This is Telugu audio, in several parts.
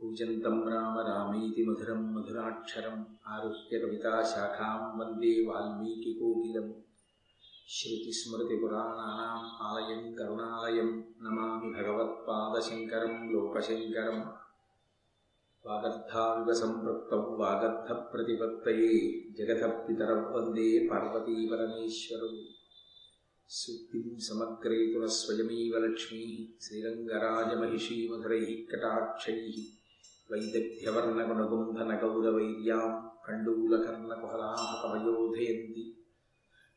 कूजन्तं राम रामेति मधुरं मधुराक्षरम् आरुह्य कविताशाखां वन्दे वाल्मीकिकोकिलम् श्रुतिस्मृतिपुराणानाम् आलयं करुणालयं नमामि भगवत्पादशङ्करं लोकशङ्करम् वागर्धाविव सम्पृक्तौ वागर्धप्रतिपत्तये जगतः पितरौ वन्दे पार्वतीपरमेश्वरौ सूक्तिं समग्रयितुनः स्वयमेव लक्ष्मीः श्रीरङ्गराजमहिषीमधुरैः कटाक्षैः వైదగ్ధ్యవర్ణగుణగుంధనగౌరవైర్యాం కండూలకర్ణకుహలాహకవయోధయంతి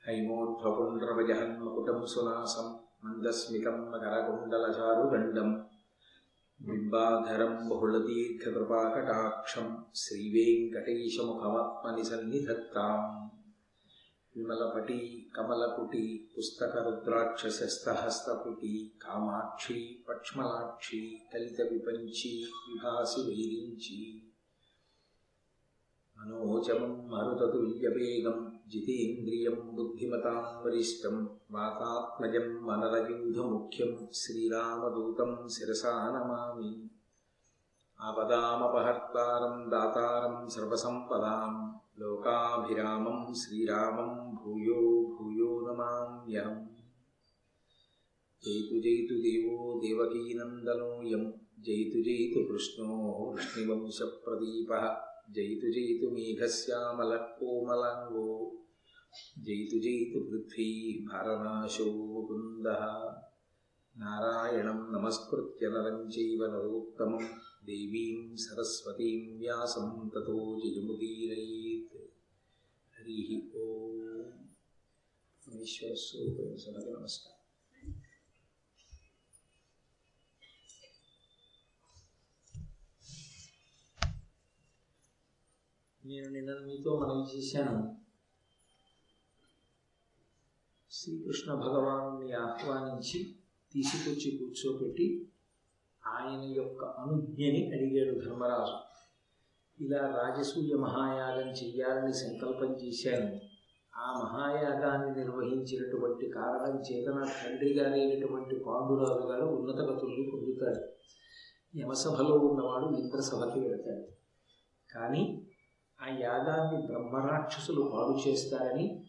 హైమోధ్వపుండ్రవజహన్మకుటం సునాసం మందస్మికం మకరకుండలచారుదండం బింబాధరం బహుళదీర్ఘకృపాకటాక్షం శ్రీవేంకటేశముఖమాత్మని సన్నిధత్తాం విమలపటి కమలపుటి పుస్తక రుద్రాక్ష శస్తహస్తకుటి కామాక్షి పక్ష్మలాక్షి కలిత విపంచి విభాసి వైరించి మనోజమం మరుతతుల్యవేగం జితేంద్రియం బుద్ధిమతాం వరిష్టం వాతాత్మజం మనరయూధముఖ్యం శ్రీరామదూతం శిరసానమామి. నమామి ఆపదామపహర్తారం దాతారం సర్వసంపదాం. లోకాభిరామం శ్రీరామం భూయో భూయో నమామ్యం జైతు జైతు దేవో దేవకీనందనోయ జైతు జైతు కృష్ణో వృష్ణివంశప్రదీప. జైతు జైతు మేఘశ్యామల కోమలాంగో జైతు జైతు పృథ్వీ భారనాశో ముకుంద. నారాయణం నమస్కృత్య నరం చైవ నరోత్తమం. దేవీం సరస్వతీం వ్యాసం తతో జయముదీరయత్ హరి ఓం నమస్కారం నేను నిన్న మీతో మనవి చేశాను శ్రీకృష్ణ భగవాను ఆహ్వానించి తీసుకొచ్చి కూర్చోబెట్టి ఆయన యొక్క అనుజ్ఞని అడిగాడు ధర్మరాజు. ఇలా రాజసూయ మహాయాగం చెయ్యాలని సంకల్పం చేశాను. ఆ మహాయాగాన్ని నిర్వహించినటువంటి కారణం చేతన తండ్రి గారైనటువంటి పాండురాజు గారు ఉన్నత గతుల్ని పొందుతాడు. యమసభలో ఉన్నవాడు ఇంద్రసభకి వెళతాడు. కానీ ఆ యాగాన్ని బ్రహ్మరాక్షసులు పాడు చేస్తారని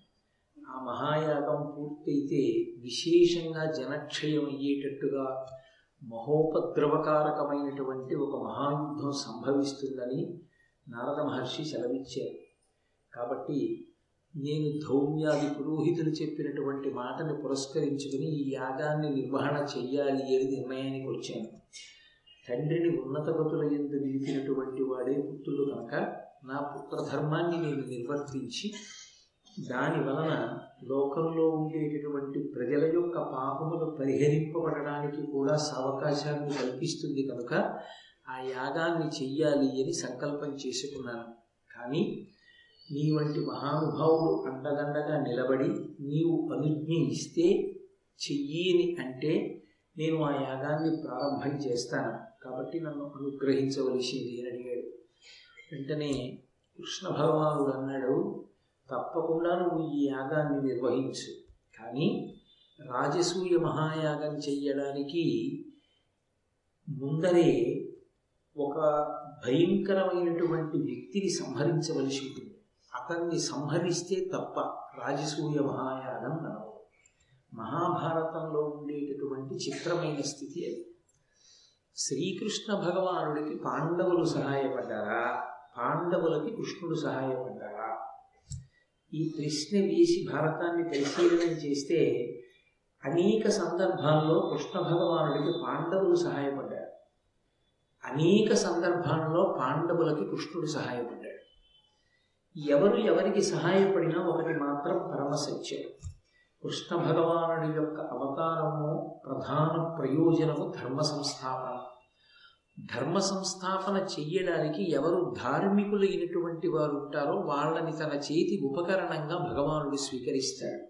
ఆ మహాయాగం పూర్తయితే విశేషంగా జనక్షయం అయ్యేటట్టుగా మహోపద్రవకారకమైనటువంటి ఒక మహాయుద్ధం సంభవిస్తుందని నారద మహర్షి సెలవిచ్చారు. కాబట్టి నేను ధౌమ్యాది పురోహితులు చెప్పినటువంటి మాటని పురస్కరించుకుని ఈ యాగాన్ని నిర్వహణ చెయ్యాలి అని నిర్ణయానికి వచ్చాను. తండ్రిని ఉన్నత గతుల ఎందు నిలిపినటువంటి వాడే పుత్రుడు కనుక నా పుత్రధర్మాన్ని నేను నిర్వర్తించి దాని వలన లోకంలో ఉండేటటువంటి ప్రజల యొక్క పాపములు పరిహరింపబడడానికి కూడా సవకాశాన్ని కల్పిస్తుంది కనుక ఆ యాగాన్ని చెయ్యాలి అని సంకల్పం చేసుకున్నాను. కానీ నీ వంటి మహానుభావుడు అండదండగా నిలబడి నీవు అనుజ్ఞ ఇస్తే చెయ్యిని అంటే నేను ఆ యాగాన్ని ప్రారంభం చేస్తాను. కాబట్టి నన్ను అనుగ్రహించవలసింది అని అడిగాడు. వెంటనే కృష్ణ భగవానుడు అన్నాడు తప్పకుండా నువ్వు ఈ యాగాన్ని నిర్వహించు. కానీ రాజసూయ మహాయాగం చెయ్యడానికి ముందరే ఒక భయంకరమైనటువంటి వ్యక్తిని సంహరించవలసి ఉంటుంది. అతన్ని సంహరిస్తే తప్ప రాజసూయ మహాయాగం నడవదు. మహాభారతంలో ఉండేటటువంటి చిత్రమైన స్థితి అది. శ్రీకృష్ణ భగవానుడికి పాండవులు సహాయపడ్డారా? పాండవులకి కృష్ణుడు సహాయపడ్డారా? ఈ ప్రశ్న వేసి భారతాన్ని పరిశీలన చేస్తే అనేక సందర్భాల్లో కృష్ణ భగవానుడికి పాండవులు సహాయపడ్డారు. అనేక సందర్భాల్లో పాండవులకి కృష్ణుడు సహాయపడ్డాడు. ఎవరు ఎవరికి సహాయపడినా ఒకటి మాత్రం పరమ సత్యం. కృష్ణ భగవానుడి యొక్క అవతారము ప్రధాన ప్రయోజనము ధర్మ సంస్థాపన. ధర్మ సంస్థాపన చెయ్యడానికి ఎవరు ధార్మికులైనటువంటి వారు ఉంటారో వాళ్ళని తన చేతి ఉపకరణంగా భగవానుడు స్వీకరిస్తాడు.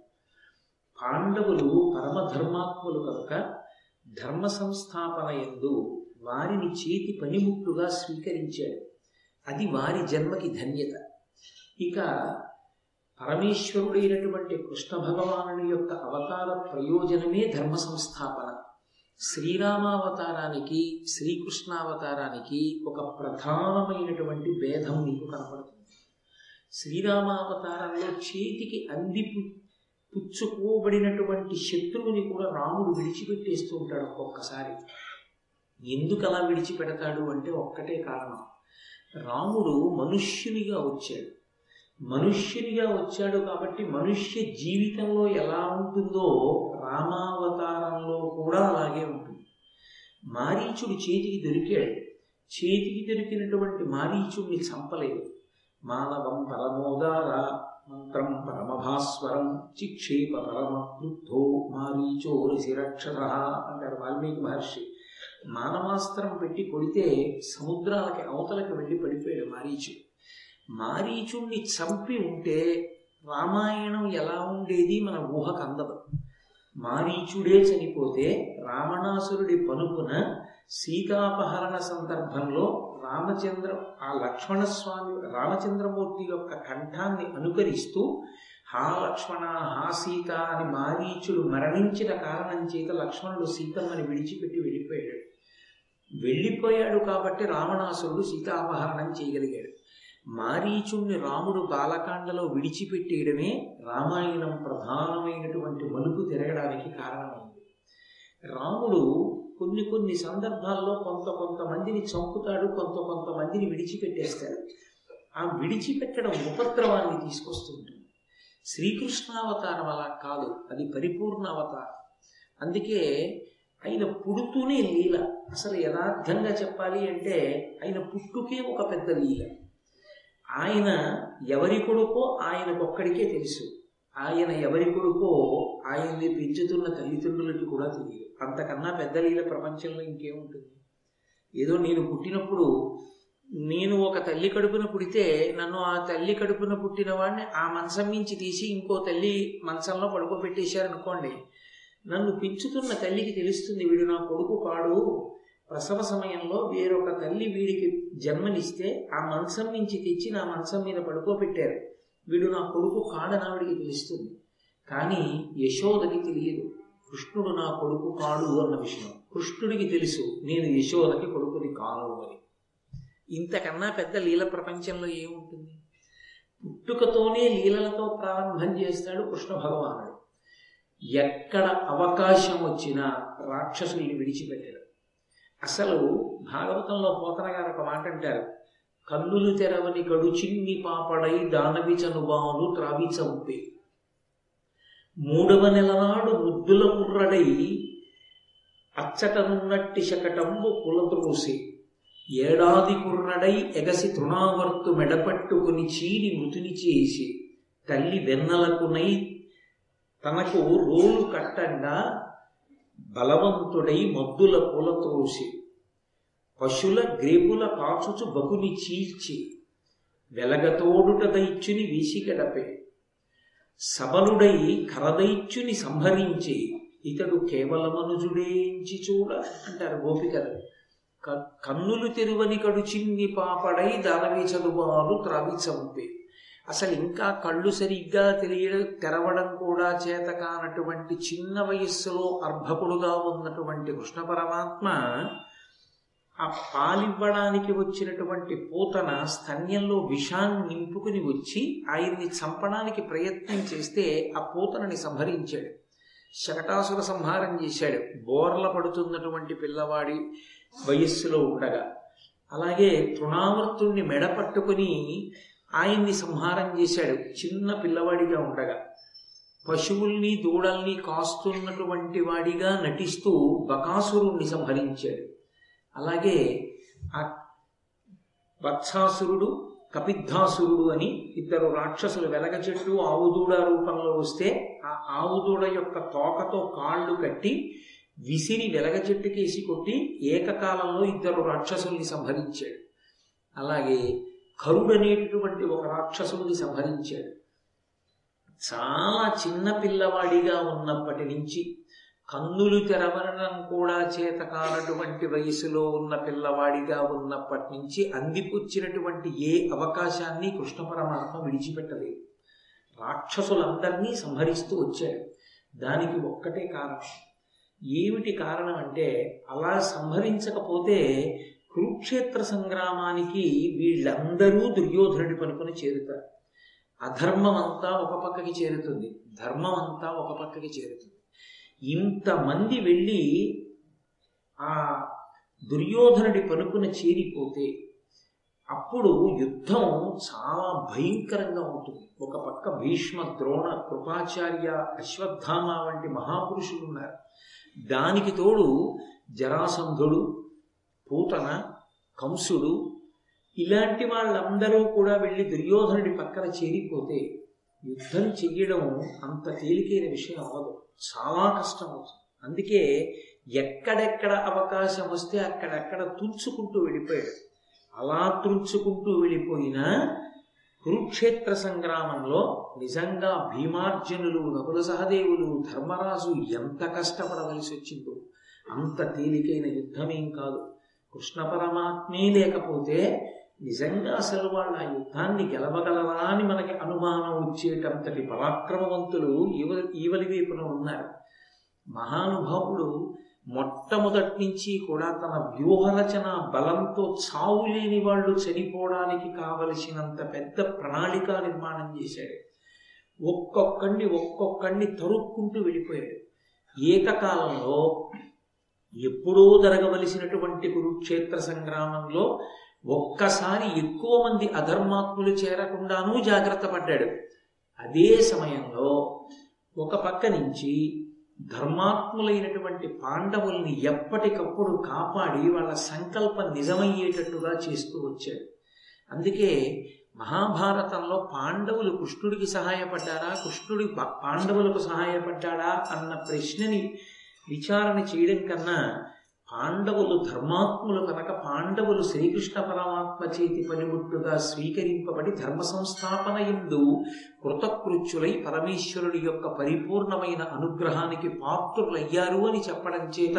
పాండవులు పరమధర్మాత్ములు కనుక ధర్మ సంస్థాపన ఎందు వారిని చేతి పనిముట్టుగా స్వీకరించాడు. అది వారి జన్మకి ధన్యత. ఇక పరమేశ్వరుడైనటువంటి కృష్ణ భగవానుని యొక్క అవతార ప్రయోజనమే ధర్మ సంస్థాపన. శ్రీరామావతారానికి శ్రీకృష్ణావతారానికి ఒక ప్రధానమైనటువంటి భేదం మీకు కనపడుతుంది. శ్రీరామావతారంలో చేతికి అంది పుచ్చుకోబడినటువంటి శత్రువుని కూడా రాముడు విడిచిపెట్టేస్తూ ఉంటాడు ఒక్కొక్కసారి. ఎందుకు అలా విడిచిపెడతాడు అంటే ఒక్కటే కారణం. రాముడు మనుష్యునిగా వచ్చాడు. మనుష్యునిగా వచ్చాడు కాబట్టి మనుష్య జీవితంలో ఎలా ఉంటుందో రామావతారంలో కూడా అలాగే ఉంటుంది. మారీచుడు చేతికి దొరికాడు. చేతికి దొరికినటువంటి మారీచుడిని చంపలేదు. మానవం పరమోదార మంత్రం పరమభాస్వరం చిక్షేప పరమృద్ధో మారీచో శిరక్షర అంటారు వాల్మీకి మహర్షి. మానవాస్త్రం పెట్టి కొడితే సముద్రాలకి అవతలకి వెళ్ళి పడిపోయాడు మారీచుడు మారీచుణ్ణి చంపి ఉంటే రామాయణం ఎలా ఉండేది? మన ఊహకు అందదు. మారీచుడే చనిపోతే రావణాసురుడి పనుపున సీతాపహరణ సందర్భంలో రామచంద్ర ఆ లక్ష్మణస్వామి రామచంద్రమూర్తి యొక్క కంఠాన్ని అనుకరిస్తూ హా లక్ష్మణ హా సీత అని మారీచుడు మరణించిన కారణం చేత లక్ష్మణుడు సీతమ్మని విడిచిపెట్టి వెళ్ళిపోయాడు. వెళ్ళిపోయాడు కాబట్టి రావణాసురుడు సీతాపహరణం చేయగలిగాడు. మారీచుణ్ణి రాముడు బాలకాండలో విడిచిపెట్టేయడమే రామాయణం ప్రధానమైనటువంటి మలుపు తిరగడానికి కారణమైంది. రాముడు కొన్ని కొన్ని సందర్భాల్లో కొంత కొంతమందిని చంపుతాడు కొంత కొంతమందిని విడిచిపెట్టేస్తాడు. ఆ విడిచిపెట్టడం ఉపద్రవాన్ని తీసుకొస్తుంటుంది. శ్రీకృష్ణావతారం అలా కాదు అది పరిపూర్ణ అవతారం. అందుకే ఆయన పుడుతూనే లీల. అసలు యథార్థంగా చెప్పాలి అంటే ఆయన పుట్టుకే ఒక పెద్ద లీల. ఆయన ఎవరి కొడుకో ఆయనకొక్కడికే తెలుసు. ఆయన ఎవరి కొడుకో ఆయన్ని పెంచుతున్న తల్లిదండ్రులకి కూడా తెలియదు. అంతకన్నా పెద్ద లీల ప్రపంచంలో ఇంకేముంటుంది ఏదో నేను పుట్టినప్పుడు నేను ఒక తల్లి కడుపున పుడితే నన్ను ఆ తల్లి కడుపున పుట్టిన వాడిని ఆ మంచం నుంచి తీసి ఇంకో తల్లి మంచంలో పడుకోబెట్టేశారనుకోండి నన్ను పెంచుతున్న తల్లికి తెలుస్తుంది వీడు నా కొడుకు కాడు. ప్రసవ సమయంలో వేరొక తల్లి వీడికి జన్మనిస్తే ఆ మంచం నుంచి తెచ్చి నా మంచం మీద పడుకోబెట్టారు. వీడు నా కొడుకు కాడనావిడికి తెలుస్తుంది. కానీ యశోదకి తెలియదు. కృష్ణుడు నా కొడుకు కాడు అన్న విషయం. కృష్ణుడికి తెలుసు నేను యశోదకి కొడుకుని కాను అని. ఇంతకన్నా పెద్ద లీల ప్రపంచంలో ఏముంటుంది? పుట్టుకతోనే లీలలతో ప్రారంభం చేస్తాడు కృష్ణ భగవానుడు. ఎక్కడ అవకాశం వచ్చినా రాక్షసుల్ని విడిచిపెట్టాడు. అసలు భాగవతంలో పోతన గారు ఒక మాట అంటారు. కన్నులు తెరవని గడుచిన్ని పాపడై దానవి చనుబాలు త్రావి చంపే మూడవ నెల నాడు ముద్దుల కుర్రడై అచ్చటనున్నట్టి శకటంబు కులద్రోసి ఏడాది కుర్రడై ఎగసి తృణావర్తు మెడపట్టుకుని చీని మృతుని చేసి. తల్లి వెన్నలకునై తనకు రోలు కట్టండా బలవంతుడై మద్దుల కులత్రోసి పశుల గ్రేపుల పాచుచు బహుని చీల్చి వెలగతోడుట దైత్యుని వీసిగడపే సబలుడై కరదైత్యుని సంహరించి ఇతడు కేవలమనుజుడేంచి చూడ అంటారు గోపికలు. కన్నులు తెరువని కడు చిన్ని పాపడై దానవి చదువాలు త్రవి చంపే అసలు ఇంకా కళ్ళు సరిగ్గా తెలియ తెరవడం కూడా చేత కానటువంటి చిన్న వయస్సులో అర్భకుడుగా ఉన్నటువంటి కృష్ణ పరమాత్మ ఆ పాలివ్వడానికి వచ్చినటువంటి పూతన స్తన్యంలో విషాన్ని నింపుకుని వచ్చి ఆయన్ని చంపడానికి ప్రయత్నం చేస్తే ఆ పూతనని సంహరించాడు. శకటాసుర సంహారం చేశాడు. బోర్ల పడుతున్నటువంటి పిల్లవాడి వయస్సులో ఉండగా. అలాగే తృణావర్తుణ్ణి మెడ పట్టుకుని ఆయన్ని సంహారం చేశాడు. చిన్న పిల్లవాడిగా ఉండగా. పశువుల్ని దూడల్ని కాస్తున్నటువంటి వాడిగా నటిస్తూ బకాసురుణ్ణి సంహరించాడు. అలాగే ఆ వత్సాసురుడు కపిద్ధాసురుడు అని ఇద్దరు రాక్షసులు వెలగ చెట్టు ఆవుదూడ రూపంలో వస్తే ఆ ఆవుదూడ యొక్క తోకతో కాళ్ళు కట్టి విసిరి వెలగ చెట్టుకేసి కొట్టి ఏకకాలంలో ఇద్దరు రాక్షసుల్ని సంహరించాడు. అలాగే కరుడనేటటువంటి ఒక రాక్షసుని సంహరించాడు. చాలా చిన్న పిల్లవాడిగా ఉన్నప్పటి నుంచి కన్నులు తెరవడం కూడా చేత కానటువంటి వయసులో ఉన్న పిల్లవాడిగా ఉన్నప్పటి నుంచి అందిపుచ్చినటువంటి ఏ అవకాశాన్ని కృష్ణ పరమాత్మ విడిచిపెట్టలేదు. రాక్షసులందరినీ సంహరిస్తూ వచ్చాడు. దానికి ఒక్కటే కారణం. ఏమిటి కారణం అంటే అలా సంహరించకపోతే కురుక్షేత్ర సంగ్రామానికి వీళ్ళందరూ దుర్యోధనుడి పనుకొని చేరుతారు. అధర్మం అంతా ఒక పక్కకి చేరుతుంది. ధర్మం అంతా ఒక పక్కకి చేరుతుంది. ఇంతమంది వెళ్ళి ఆ దుర్యోధనుడి పలుకున చేరిపోతే అప్పుడు యుద్ధం చాలా భయంకరంగా ఉంటుంది. ఒక పక్క భీష్మ ద్రోణ కృపాచార్య అశ్వత్థామ వంటి మహాపురుషులు ఉన్నారు. దానికి తోడు జరాసంధుడు పూతన కంసుడు ఇలాంటి వాళ్ళందరూ కూడా వెళ్ళి దుర్యోధనుడి పక్కన చేరిపోతే యుద్ధం చెయ్యడం అంత తేలికైన విషయం అవ్వదు. చాలా కష్టం అవుతుంది. అందుకే ఎక్కడెక్కడ అవకాశం వస్తే అక్కడెక్కడ తుంచుకుంటూ వెళ్ళిపోయాడు. అలా తుంచుకుంటూ వెళ్ళిపోయినా కురుక్షేత్ర సంగ్రామంలో నిజంగా భీమార్జునులు నకుల సహదేవులు ధర్మరాజు ఎంత కష్టపడవలసి వచ్చిందో. అంత తేలికైన యుద్ధమేం కాదు. కృష్ణ పరమాత్మే లేకపోతే నిజంగా అసలు వాళ్ళ ఆ యుద్ధాన్ని గెలవగలరా అని మనకి అనుమానం వచ్చేటంతటి పరాక్రమవంతులు ఈవ ఈవలి వైపున ఉన్నారు. మహానుభావుడు మొట్టమొదటి నుంచి కూడా తన వ్యూహరచన బలంతో చావు లేని వాళ్ళు చనిపోవడానికి కావలసినంత పెద్ద ప్రణాళిక నిర్మాణం చేశాడు. ఒక్కొక్కడిని ఒక్కొక్కడిని తరుక్కుంటూ వెళ్ళిపోయాడు. ఏకకాలంలో ఎప్పుడూ జరగవలసినటువంటి కురుక్షేత్ర సంగ్రామంలో ఒక్కసారి ఎక్కువ మంది అధర్మాత్ములు చేరకుండానూ జాగ్రత్త పడ్డాడు. అదే సమయంలో ఒక పక్క నుంచి ధర్మాత్ములైనటువంటి పాండవుల్ని ఎప్పటికప్పుడు కాపాడి వాళ్ళ సంకల్పం నిజమయ్యేటట్టుగా చేస్తూ వచ్చాడు. అందుకే మహాభారతంలో పాండవులు కృష్ణుడికి సహాయపడ్డారా కృష్ణుడి పాండవులకు సహాయపడ్డాడా అన్న ప్రశ్నని విచారణ చేయడం కన్నా పాండవులు ధర్మాత్ములు కనుక పాండవులు శ్రీకృష్ణ పరమాత్మ చేతి పనిముట్టుగా స్వీకరింపబడి ధర్మ సంస్థాపన ఎందు కృతకృత్యులై పరమేశ్వరుడి యొక్క పరిపూర్ణమైన అనుగ్రహానికి పాత్రులయ్యారు అని చెప్పడం చేత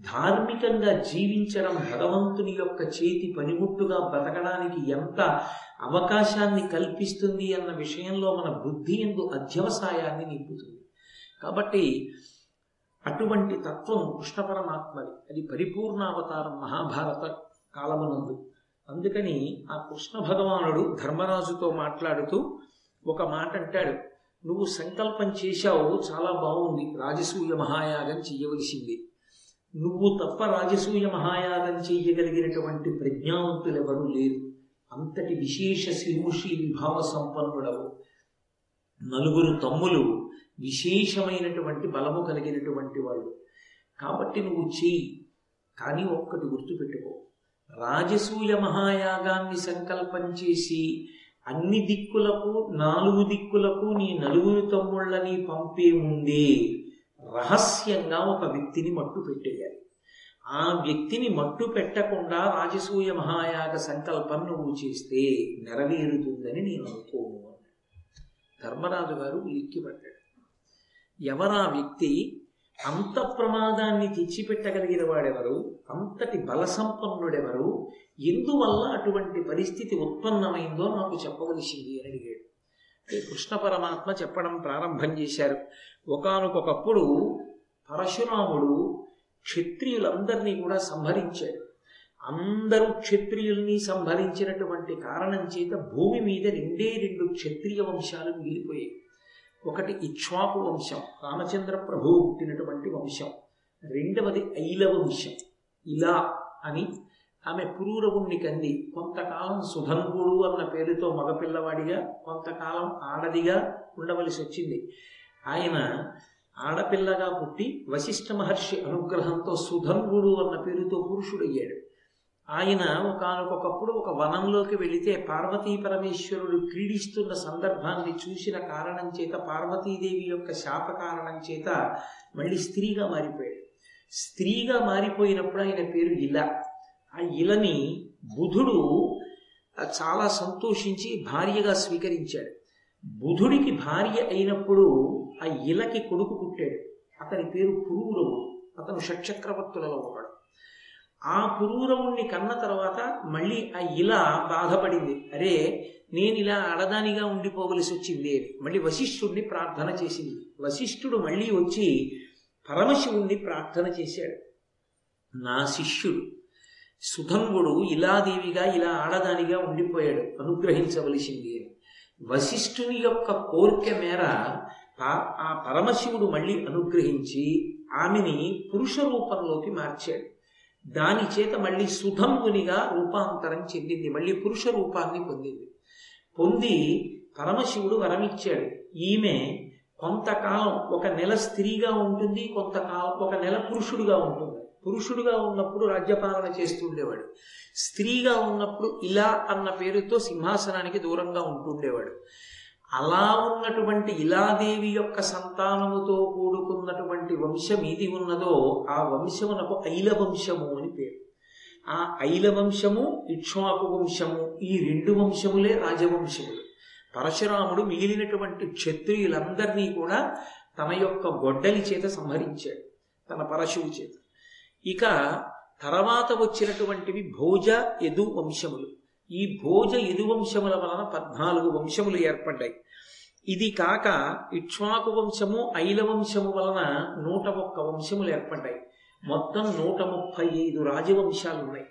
ధార్మికంగా జీవించడం భగవంతుని యొక్క చేతి పనిముట్టుగా బ్రతకడానికి ఎంత అవకాశాన్ని కల్పిస్తుంది అన్న విషయంలో మన బుద్ధి ఎందు అధ్యవసాయాన్ని నింపుతుంది. కాబట్టి అటువంటి తత్వం కృష్ణ పరమాత్మది. అది పరిపూర్ణావతారం మహాభారత కాలమునందు. అందుకని ఆ కృష్ణ భగవానుడు ధర్మరాజుతో మాట్లాడుతూ ఒక మాట అంటాడు నువ్వు సంకల్పం చేశావు చాలా బాగుంది. రాజసూయ మహాయాగం చెయ్యవలసింది. నువ్వు తప్ప రాజసూయ మహాయాగం చెయ్యగలిగినటువంటి ప్రజ్ఞావంతులెవరూ లేరు. అంతటి విశేష శివుషి విభావ సంపన్నుడవు. నలుగురు తమ్ములు విశేషమైనటువంటి బలము కలిగినటువంటి వాళ్ళు కాబట్టి నువ్వు చేయి కానీ ఒక్కటి గుర్తుపెట్టుకో. రాజసూయ మహాయాగాన్ని సంకల్పం చేసి అన్ని దిక్కులకు నాలుగు దిక్కులకు నీ నలుగురు తమ్ముళ్ళని పంపే ముందే రహస్యంగా ఒక వ్యక్తిని మట్టు పెట్టేయాలి. ఆ వ్యక్తిని మట్టు పెట్టకుండా రాజసూయ మహాయాగ సంకల్పం నువ్వు చేస్తే నెరవేరుతుందని నేను అనుకోను ధర్మరాజు గారు ఉలిక్కిపడ్డాడు ఎవరా వ్యక్తి అంత ప్రమాదాన్ని తెచ్చిపెట్టగలిగిన వాడెవరు? అంతటి బలసంపన్నుడెవరు? ఎందువల్ల అటువంటి పరిస్థితి ఉత్పన్నమైందో నాకు చెప్పవలసింది అని అడిగాడు. కృష్ణ పరమాత్మ చెప్పడం ప్రారంభం చేశారు. ఒకనకొకప్పుడు పరశురాముడు క్షత్రియులందరినీ కూడా సంహరించాడు. అందరూ క్షత్రియుల్ని సంహరించినటువంటి కారణం చేత భూమి మీద రెండే రెండు క్షత్రియ వంశాలు మిగిలిపోయాయి. ఒకటి ఇక్ష్వాకు వంశం రామచంద్ర ప్రభువు పుట్టినటువంటి వంశం రెండవది ఐలవ వంశం ఇలా అని ఆమె పురూరవుణ్ణి కంది. కొంతకాలం సుధన్గుడు అన్న పేరుతో మగపిల్లవాడిగా కొంతకాలం ఆడదిగా ఉండవలసి వచ్చింది ఆయన ఆడపిల్లగా పుట్టి వశిష్ఠ మహర్షి అనుగ్రహంతో సుధన్గుడు అన్న పేరుతో పురుషుడయ్యాడు. ఆయన ఒకనకొకప్పుడు ఒక వనంలోకి వెళితే పార్వతీ పరమేశ్వరుడు క్రీడిస్తున్న సందర్భాన్ని చూసిన కారణం చేత పార్వతీదేవి యొక్క శాప కారణం చేత మళ్ళీ స్త్రీగా మారిపోయాడు. స్త్రీగా మారిపోయినప్పుడు ఆయన పేరు ఇల. ఆ ఇలని బుధుడు చాలా సంతోషించి భార్యగా స్వీకరించాడు. బుధుడికి భార్య అయినప్పుడు ఆ ఇలకి కొడుకు పుట్టాడు. అతని పేరు పురూరవుడు అతను షట్చక్రవర్తులలో ఒకడు. ఆ పురూరవుణ్ణి కన్న తర్వాత మళ్ళీ ఆ ఇలా బాధపడింది. అరే నేను ఇలా ఆడదానిగా ఉండిపోవలసి వచ్చింది. మళ్ళీ వశిష్ఠుడిని ప్రార్థన చేసింది. వశిష్ఠుడు మళ్ళీ వచ్చి పరమశివుణ్ణి ప్రార్థన చేశాడు. నా శిష్యుడు సుధంగుడు ఇలాదేవిగా ఇలా ఆడదానిగా ఉండిపోయాడు. అనుగ్రహించవలసింది. అని వశిష్ఠుని యొక్క కోరిక మేర ఆ పరమశివుడు మళ్ళీ అనుగ్రహించి ఆమెని పురుష రూపంలోకి మార్చాడు. దాని చేత మళ్ళీ సుధంగునిగా రూపాంతరం చెందింది మళ్ళీ పురుష రూపాన్ని పొందింది. పొంది పరమశివుడు వరమిచ్చాడు. ఈమె కొంతకాలం ఒక నెల స్త్రీగా ఉంటుంది కొంతకాలం ఒక నెల పురుషుడుగా ఉంటుంది. పురుషుడుగా ఉన్నప్పుడు రాజ్యపాలన చేస్తుండేవాడు స్త్రీగా ఉన్నప్పుడు ఇలా అన్న పేరుతో సింహాసనానికి దూరంగా ఉంటుండేవాడు అలా ఉన్నటువంటి ఇలాదేవి యొక్క సంతానముతో కూడుకున్నటువంటి వంశం ఏది ఉన్నదో ఆ వంశమునకు ఐల వంశము అని పేరు. ఆ ఐల వంశము ఇక్ష్వాకు వంశము ఈ రెండు వంశములే రాజవంశములు. పరశురాముడు మిగిలినటువంటి క్షత్రియులందరినీ కూడా తన యొక్క గొడ్డలి చేత సంహరించాడు తన పరశువు చేత. ఇక తర్వాత వచ్చినటువంటివి భోజ యదు వంశములు. ఈ భోజ యదు వంశముల వలన పద్నాలుగు వంశములు ఏర్పడ్డాయి. ఇది కాక ఇక్ష్వాకు వంశము ఐల వంశము వలన నూట ఒక్క వంశములు ఏర్పడ్డాయి. మొత్తం నూట ముప్పై ఐదు రాజవంశాలు ఉన్నాయి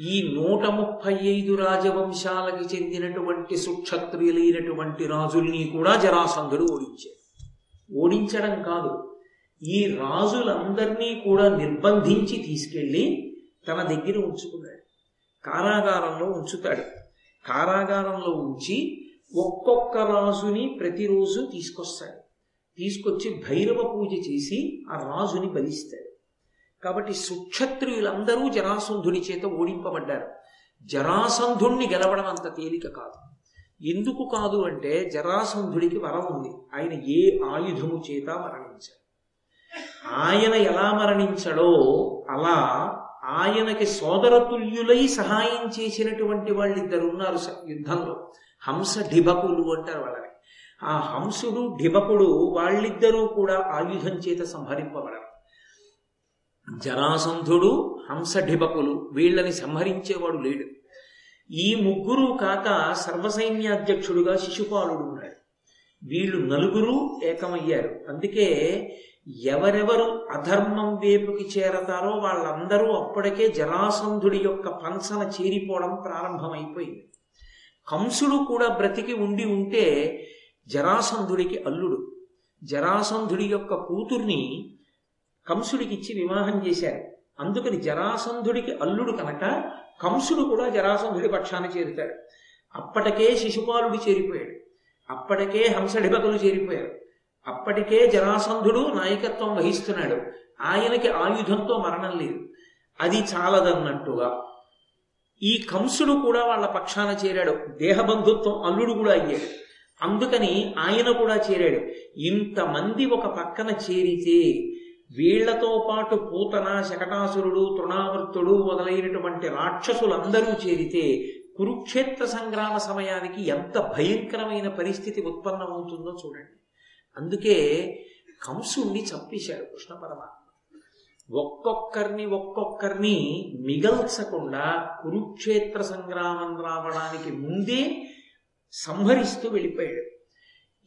ఈ నూట ముప్పై ఐదు రాజవంశాలకి చెందినటువంటి సుక్షత్రియులైనటువంటి రాజుల్ని కూడా జరాసంధుడు ఓడించాడు. ఓడించడం కాదు ఈ రాజులందరినీ కూడా నిర్బంధించి తీసుకెళ్ళి తన దగ్గర ఉంచుకున్నాడు. కారాగారంలో ఉంచుతాడు. కారాగారంలో ఉంచి ఒక్కొక్క రాజుని ప్రతిరోజు తీసుకొస్తాడు. తీసుకొచ్చి భైరవ పూజ చేసి ఆ రాజుని బలిస్తాడు. కాబట్టి సుక్షత్రియులందరూ జరాసంధుని చేత ఓడింపబడ్డారు. జరాసంధుణ్ణి గెలవడం అంత తేలిక కాదు. ఎందుకు కాదు అంటే జరాసంధుడికి వరం ఉంది. ఆయన ఏ ఆయుధము చేత మరణించాడు. ఆయన ఎలా మరణించడో అలా ఆయనకి సోదరతుల్యులై సహాయం చేసినటువంటి వాళ్ళిద్దరు ఉన్నారు యుద్ధంలో. హంస ఢిబకులు అంటారు వాళ్ళని. ఆ హంసుడు ఢిబకుడు వాళ్ళిద్దరూ కూడా ఆయుధం చేత సంహరింపబడరు. జరాసంధుడు హంస ఢిబకులు వీళ్ళని సంహరించేవాడు లేడు. ఈ ముగ్గురు కాక సర్వసైన్యాధ్యక్షుడుగా శిశుపాలుడు ఉన్నాడు. వీళ్ళు నలుగురు ఏకమయ్యారు. అందుకే ఎవరెవరు అధర్మం వేపుకి చేరతారో వాళ్ళందరూ అప్పటికే జరాసంధుడి యొక్క పంచన చేరిపోవడం ప్రారంభమైపోయింది. కంసుడు కూడా బ్రతికి ఉండి ఉంటే జరాసంధుడికి అల్లుడు. జరాసంధుడి యొక్క కూతుర్ని కంసుడికి ఇచ్చి వివాహం చేశారు. అందుకని జరాసంధుడికి అల్లుడు కనుక కంసుడు కూడా జరాసంధుడి పక్షాన చేరుతాడు. అప్పటికే శిశుపాలుడు చేరిపోయాడు. అప్పటికే హంసడిబకులు చేరిపోయారు. అప్పటికే జరాసంధుడు నాయకత్వం వహిస్తున్నాడు. ఆయనకి ఆయుధంతో మరణం లేదు. అది చాలదన్నట్టుగా. ఈ కంసుడు కూడా వాళ్ళ పక్షాన చేరాడు. దేహబంధుత్వం అల్లుడు కూడా అయ్యాడు. అందుకని ఆయన కూడా చేరాడు. ఇంతమంది ఒక పక్కన చేరితే వీళ్ళతో పాటు పూతన శకటాసురుడు తృణావృత్తుడు మొదలైనటువంటి రాక్షసులందరూ చేరితే కురుక్షేత్ర సంగ్రామ సమయానికి ఎంత భయంకరమైన పరిస్థితి ఉత్పన్నమవుతుందో చూడండి. అందుకే కంసుణ్ణి చంపేశాడు కృష్ణ పరమాత్మ. ఒక్కొక్కరిని ఒక్కొక్కరిని మిగల్చకుండా కురుక్షేత్ర సంగ్రామం రావడానికి ముందే సంహరిస్తూ వెళ్ళిపోయాడు.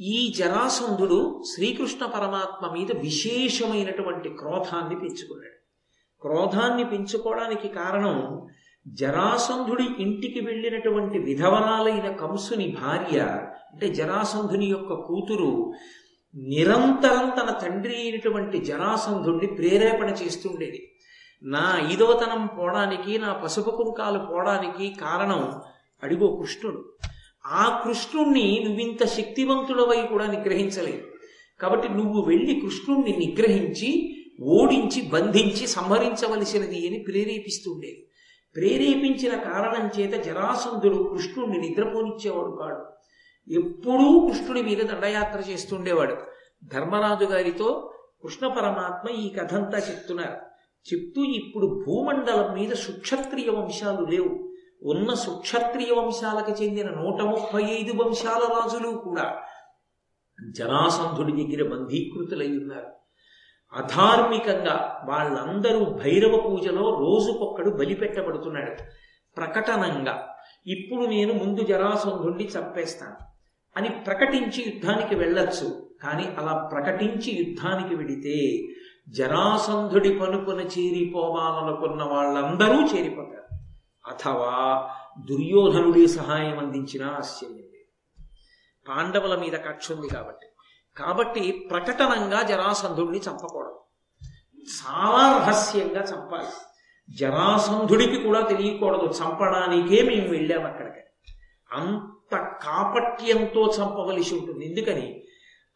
ఈ జరాసంధుడు శ్రీకృష్ణ పరమాత్మ మీద విశేషమైనటువంటి క్రోధాన్ని పెంచుకున్నాడు. క్రోధాన్ని పెంచుకోవడానికి కారణం జరాసంధుడి ఇంటికి వెళ్ళినటువంటి విధవరాలైన కంసుని భార్య అంటే జరాసంధుని యొక్క కూతురు నిరంతరం తన తండ్రి అయినటువంటి జరాసంధుడిని ప్రేరేపణ చేస్తుండేది. నా ఐదవతనం పోవడానికి నా పసుపు కుంకాలు పోవడానికి కారణం అడిగో కృష్ణుడు. ఆ కృష్ణుణ్ణి నువ్వింత శక్తివంతుడవై కూడా నిగ్రహించలేదు కాబట్టి నువ్వు వెళ్ళి కృష్ణుణ్ణి నిగ్రహించి ఓడించి బంధించి సంహరించవలసినది అని ప్రేరేపిస్తుండేది. ప్రేరేపించిన కారణం చేత జరాసంధుడు కృష్ణుణ్ణి నిద్రపోనిచ్చేవాడు కాడు. ఎప్పుడూ కృష్ణుడి మీద దండయాత్ర చేస్తుండేవాడు. ధర్మరాజు గారితో కృష్ణ పరమాత్మ ఈ కథంతా చెప్తున్నారు. చెప్తూ ఇప్పుడు భూమండలం మీద సుక్షత్రియ వంశాలు లేవు. ఉన్న సుక్షత్రియ వంశాలకు చెందిన నూట ముప్పై ఐదు వంశాల రాజులు కూడా జరాసంధుడి దగ్గర బంధీకృతులై ఉన్నారు. అధార్మికంగా వాళ్ళందరూ భైరవ పూజలో రోజుకొక్కడు బలిపెట్టబడుతున్నాడు ప్రకటనంగా. ఇప్పుడు నేను ముందు జరాసంధుణ్ణి చంపేస్తాను. అని ప్రకటించి యుద్ధానికి వెళ్ళొచ్చు. కానీ అలా ప్రకటించి యుద్ధానికి వెడితే జరాసంధుడి పనుపున చేరిపోవాలనుకున్న వాళ్ళందరూ చేరిపోతారు. అథవా దుర్యోధనుడి సహాయం అందించినా ఆశ్చర్యం లేదు. పాండవుల మీద కక్ష ఉంది కాబట్టి. కాబట్టి ప్రకటనంగా జరాసంధుడిని చంపకూడదు. చాలా రహస్యంగా చంపాలి. జరాసంధుడికి కూడా తెలియకూడదు. చంపడానికే మేము వెళ్ళాం అక్కడికి. అంత కాపట్యంతో చంపవలసి ఉంటుంది. ఎందుకని?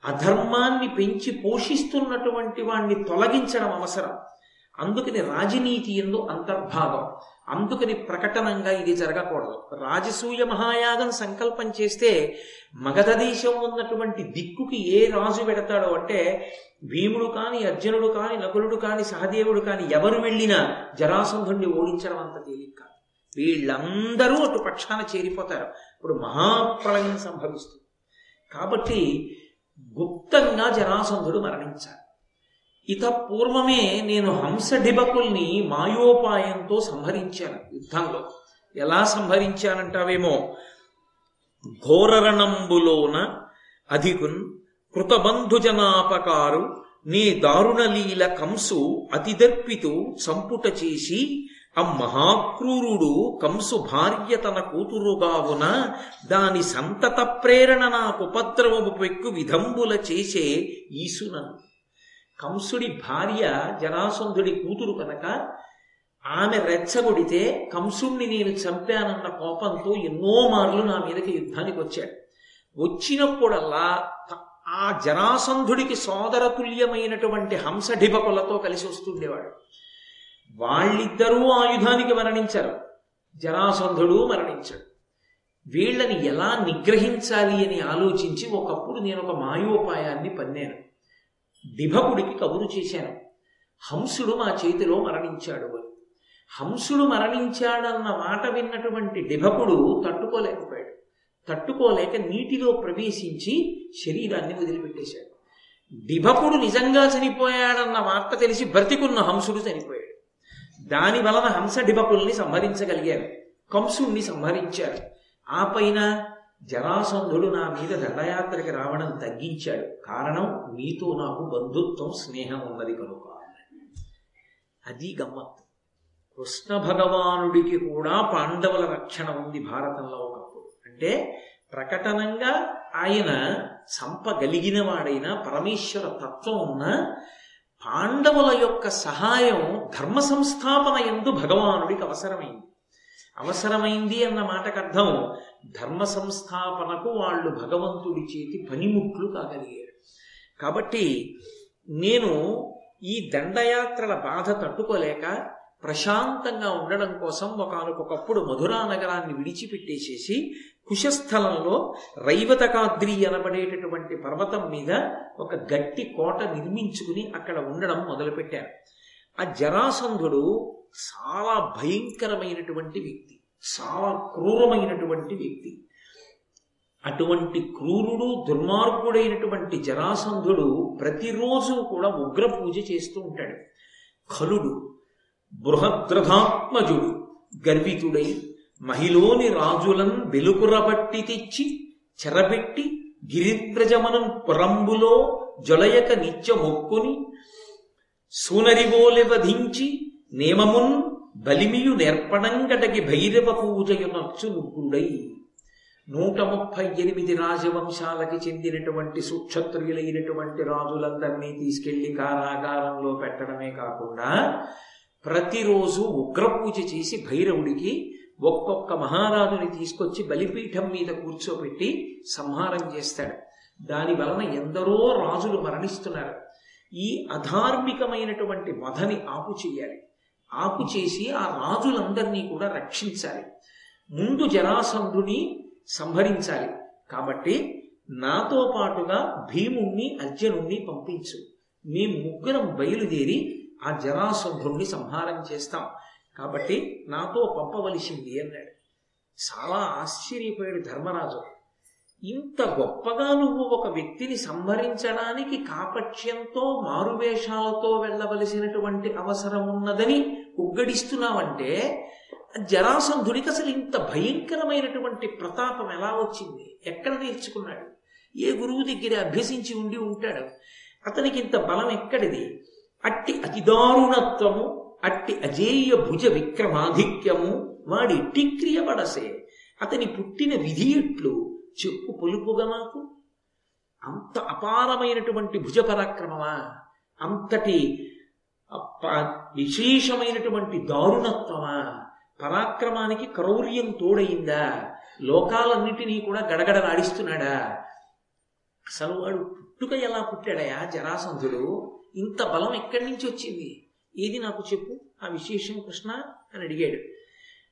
అధర్మాన్ని పెంచి పోషిస్తున్నటువంటి వాణ్ణి తొలగించడం అవసరం. అందుకని రాజనీతి ఎందు అంతర్భాగం. అందుకని ప్రకటనంగా ఇది జరగకూడదు. రాజసూయ మహాయాగం సంకల్పం చేస్తే మగధ దేశం ఉన్నటువంటి దిక్కుకి ఏ రాజు పెడతాడో అంటే భీముడు కాని అర్జునుడు కాని నకులుడు కాని సహదేవుడు కాని ఎవరు వెళ్ళినా జరాసంధుణ్ణి ఓడించడం అంత తేలిక కాదు. వీళ్ళందరూ అటు పక్షాన చేరిపోతారు. ఇప్పుడు మహాప్రళయం సంభవిస్తుంది. కాబట్టి గుప్తంగా జరాసంధుడు మరణించాలి ఇత పూర్వమే నేను హంసడిబకుల్ని మాయోపాయంతో సంహరించాను యుద్ధంలో. ఎలా సంహరించానంటావేమో? ఘోరరణంబులోన అధికున్ కృతబంధుజనాపకారు నీ దారుణలీల కంసు అతిదర్పితు సంపుట చేసి ఆ మహాక్రూరుడు కంసు భార్య తన కూతురుగావున దాని సంతత ప్రేరణ నాకు ఉపద్రవము పెక్కు విధంబుల చేసే ఈసున కంసుడి భార్య జరాసంధుడి కూతురు కనుక ఆమె రెచ్చగొడితే కంసుణ్ణి నేను చంపానన్న కోపంతో ఎన్నో మార్లు నా మీదకి యుద్ధానికి వచ్చాడు. వచ్చినప్పుడల్లా ఆ జరాసంధుడికి సోదరతుల్యమైనటువంటి హంసఢిబకులతో కలిసి వస్తుండేవాడు. వాళ్ళిద్దరూ ఆయుధానికి మరణించారు. జరాసంధుడు మరణించాడు. వీళ్ళని ఎలా నిగ్రహించాలి అని ఆలోచించి ఒకప్పుడు నేను ఒక మాయోపాయాన్ని పన్నాను. దిభకుడికి కబురు చేశాను. హంసుడు మా చేతిలో మరణించాడు అని. హంసుడు మరణించాడన్న మాట విన్నటువంటి డిభకుడు తట్టుకోలేకపోయాడు. తట్టుకోలేక నీటిలో ప్రవేశించి శరీరాన్ని వదిలిపెట్టేశాడు. డిభకుడు నిజంగా చనిపోయాడన్న వార్త తెలిసి బ్రతికున్న హంసుడు చనిపోయాడు. దాని వలన హంస డిభకుల్ని సంహరించగలిగారు. కంసుణ్ణి సంహరించారు. ఆ పైన జరాసంధుడు నా మీద దండయాత్రకి రావడం తగ్గించాడు. కారణం మీతో నాకు బంధుత్వం స్నేహం ఉన్నది కనుక. అది గమ్మత్తు. కృష్ణ భగవానుడికి కూడా పాండవుల రక్షణ ఉంది భారతంలో ఒకప్పుడు. అంటే ప్రకటనంగా ఆయన సంపగలిగిన వాడైన పరమేశ్వర తత్వం ఉన్న పాండవుల యొక్క సహాయం ధర్మ సంస్థాపన ఎందు భగవానుడికి అవసరమైంది. అవసరమైంది అన్న మాటకు అర్థం ధర్మ సంస్థాపనకు వాళ్ళు భగవంతుడి చేతి పనిముట్లు కాగలిగారు. కాబట్టి నేను ఈ దండయాత్రల బాధ తట్టుకోలేక ప్రశాంతంగా ఉండడం కోసం ఒకనకొకప్పుడు మధురా నగరాన్ని విడిచిపెట్టేసేసి కుశస్థలంలో రైవతకాద్రి అనబడేటటువంటి పర్వతం మీద ఒక గట్టి కోట నిర్మించుకుని అక్కడ ఉండడం మొదలుపెట్టారు. ఆ జరాసంధుడు చాలా భయంకరమైనటువంటి వ్యక్తి చాలా క్రూరమైనటువంటి వ్యక్తి. అటువంటి క్రూరుడు దుర్మార్గుడైనటువంటి జరాసంధుడు ప్రతిరోజు కూడా ఉగ్ర పూజ చేస్తూ ఉంటాడు. ఖలుడు బృహద్రథాత్మజుడు. గర్వితుడై మహిలోని రాజులన్ వెలుకురబట్టి తెచ్చి చెరబెట్టి గిరిద్రజమనం పురంబులో జొలయక నిత్య మొక్కుని సూనరివోలె వధించి నేమమున్ బలిమియు నేర్పణంగటకి భైరవ పూజయునర్చు నుగ్గుడై నూట ముప్పై ఎనిమిది రాజవంశాలకి చెందినటువంటి సుక్షత్రియులైనటువంటి రాజులందరినీ తీసుకెళ్ళి కారాగారంలో పెట్టడమే కాకుండా ప్రతిరోజు ఉగ్రపూజ చేసి భైరవుడికి ఒక్కొక్క మహారాజుని తీసుకొచ్చి బలిపీఠం మీద కూర్చోబెట్టి సంహారం చేస్తాడు. దాని వలన ఎందరో రాజులు మరణిస్తున్నారు. ఈ అధార్మికమైనటువంటి వధని ఆపు చేయాలి. ఆపు చేసి ఆ రాజులందరినీ కూడా రక్షించాలి. ముందు జరాసంధుని సంహరించాలి. కాబట్టి నాతో పాటుగా భీముణ్ణి అర్జునుణ్ణి పంపించు. మేము ముగ్గురం బయలుదేరి ఆ జరాసంధుణ్ణి సంహారం చేస్తాం. కాబట్టి నాతో పంపవలసింది అన్నాడు. చాలా ఆశ్చర్యపోయాడు ధర్మరాజు. ఇంత గొప్పగా నువ్వు ఒక వ్యక్తిని సంహరించడానికి కాపక్ష్యంతో మారువేషాలతో వెళ్ళవలసినటువంటి అవసరం ఉన్నదని ఉగ్గడిస్తున్నావంటే జరాసంధుడికి అసలు ఇంత భయంకరమైనటువంటి ప్రతాపం ఎలా వచ్చింది? ఎక్కడ నేర్చుకున్నాడు? ఏ గురువు దగ్గర అభ్యసించి ఉండి ఉంటాడు? అతనికి ఇంత బలం ఎక్కడిది? అట్టి అతిదారుణత్వము అట్టి అజేయ భుజ విక్రమాధిక్యము వాడి టిక్రియ పడసే అతని పుట్టిన విధి ఎట్లు చెప్పు పొలుపుగా నాకు అంత అపారమైనటువంటి భుజ పరాక్రమమా? అంతటి విశేషమైనటువంటి దారుణత్వమా? పరాక్రమానికి క్రౌర్యం తోడయిందా? లోకాలన్నిటినీ కూడా గడగడలాడిస్తున్నాడా? అసలు వాడు పుట్టుక ఎలా పుట్టాడయా జరాసంధుడు? ఇంత బలం ఎక్కడి నుంచి వచ్చింది? ఏది నాకు చెప్పు? ఆ విశేషం కృష్ణ అని అడిగాడు.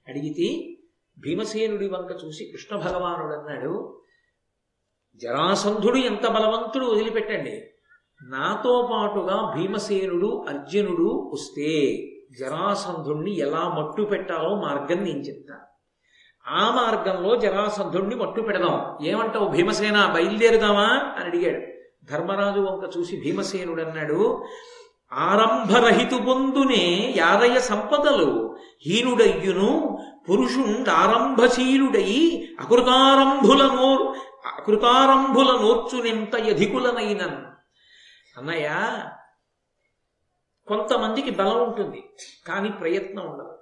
అడిగితే భీమసేనుడి వంక చూసి కృష్ణ భగవానుడు అన్నాడు జరాసంధుడు ఎంత బలవంతుడు వదిలిపెట్టండి. నాతో పాటుగా భీమసేనుడు అర్జునుడు వస్తే జరాసంధుణ్ణి ఎలా మట్టు పెట్టాలో మార్గం నేను చెప్తాను ఆ మార్గంలో జరాసంధుణ్ణి మట్టు పెడదాం. ఏమంటావు భీమసేన? బయలుదేరుదామా? అని అడిగాడు. ధర్మరాజు వంక చూసి భీమసేనుడు అన్నాడు ఆరంభరహితు పొందునే యాదయ్య సంపదలు హీనుడయ్యును పురుషుండారంభశీలుడై అకృతారంభుల నోరు అకృతారంభుల నోర్చునెంత యధికులనైనన్. అన్నయ్య కొంతమందికి బలం ఉంటుంది కానీ ప్రయత్నం ఉండదు.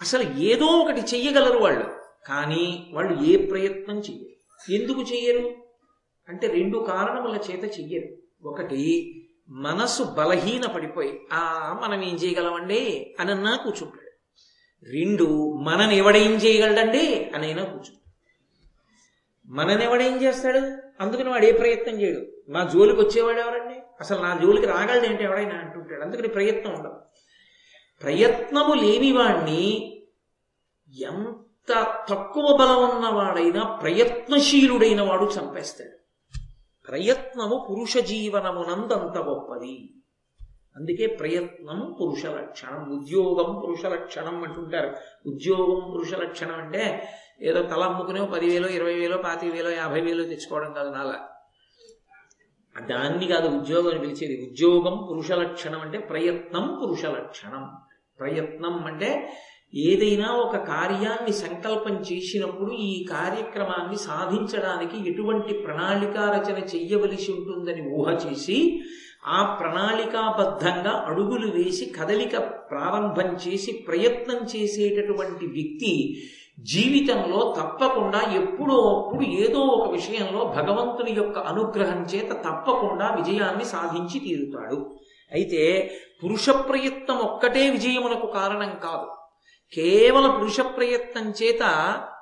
అసలు ఏదో ఒకటి చెయ్యగలరు వాళ్ళు కానీ వాళ్ళు ఏ ప్రయత్నం చెయ్యరు. ఎందుకు చెయ్యరు? అంటే రెండు కారణముల చేత చెయ్యరు. ఒకటి మనసు బలహీన పడిపోయి ఆ మనం ఏం చేయగలమండి? అనన్నా కూర్చుంటాడు. రెండు మనని ఎవడేం చేయగలడండి? అనైనా కూర్చుంటాడు. మనని ఎవడేం చేస్తాడు? అందుకని వాడు ఏ ప్రయత్నం చేయడు. మా జోలికి వచ్చేవాడు ఎవరండి? అసలు నా జోలికి రాగలదేంటి ఎవడైనా అంటుంటాడు. అందుకని ప్రయత్నం ఉండదు. ప్రయత్నము లేని వాణ్ణి ఎంత తక్కువ బలం ఉన్నవాడైనా ప్రయత్నశీలుడైన వాడు చంపేస్తాడు. ప్రయత్నము పురుష జీవనమునందంత గొప్పది అందుకే ప్రయత్నం పురుష లక్షణం ఉద్యోగం పురుష లక్షణం అంటుంటారు. ఉద్యోగం పురుష లక్షణం అంటే ఏదో తల అమ్ముకునే పదివేలు ఇరవై వేలు పాతిక వేలు యాభై వేలు తెచ్చుకోవడం కాదు నాలా. దాన్ని కాదు ఉద్యోగం అని పిలిచేది. ఉద్యోగం పురుష లక్షణం అంటే ప్రయత్నం పురుష లక్షణం. ప్రయత్నం అంటే ఏదైనా ఒక కార్యాన్ని సంకల్పం చేసినప్పుడు ఈ కార్యక్రమాన్ని సాధించడానికి ఎటువంటి ప్రణాళికా రచన చెయ్యవలసి ఉంటుందని ఊహ చేసి ఆ ప్రణాళికాబద్ధంగా అడుగులు వేసి కదలిక ప్రారంభం చేసి ప్రయత్నం చేసేటటువంటి వ్యక్తి జీవితంలో తప్పకుండా ఎప్పుడో అప్పుడు ఏదో ఒక విషయంలో భగవంతుని యొక్క అనుగ్రహం చేత తప్పకుండా విజయాన్ని సాధించి తీరుతాడు. అయితే పురుష ప్రయత్నం ఒక్కటే విజయమునకు కారణం కాదు. కేవల పురుష ప్రయత్నం చేత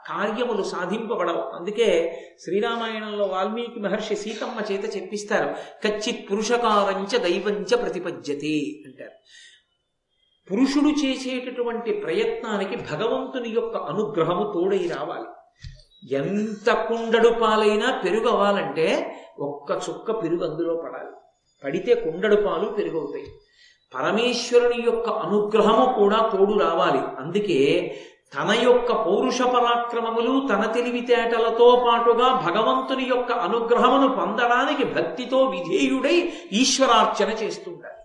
కార్యములు సాధింపబడవు. అందుకే శ్రీరామాయణంలో వాల్మీకి మహర్షి సీతమ్మ చేత చెప్పిస్తారు కచ్చిత్ పురుషకారంచ దైవంచ ప్రతిపద్యతే అంటారు. పురుషుడు చేసేటటువంటి ప్రయత్నానికి భగవంతుని యొక్క అనుగ్రహము తోడై రావాలి. ఎంత కుండడు పాలైనా పెరుగు అవ్వాలంటే ఒక్క చుక్క పెరుగు అందులో పడాలి. పడితే కుండడు పాలు పెరుగవుతాయి. పరమేశ్వరుని యొక్క అనుగ్రహము కూడా తోడు రావాలి. అందుకే తన యొక్క పౌరుష పరాక్రమములు తన తెలివితేటలతో పాటుగా భగవంతుని యొక్క అనుగ్రహమును పొందడానికి భక్తితో విధేయుడై ఈశ్వరార్చన చేస్తుంటారు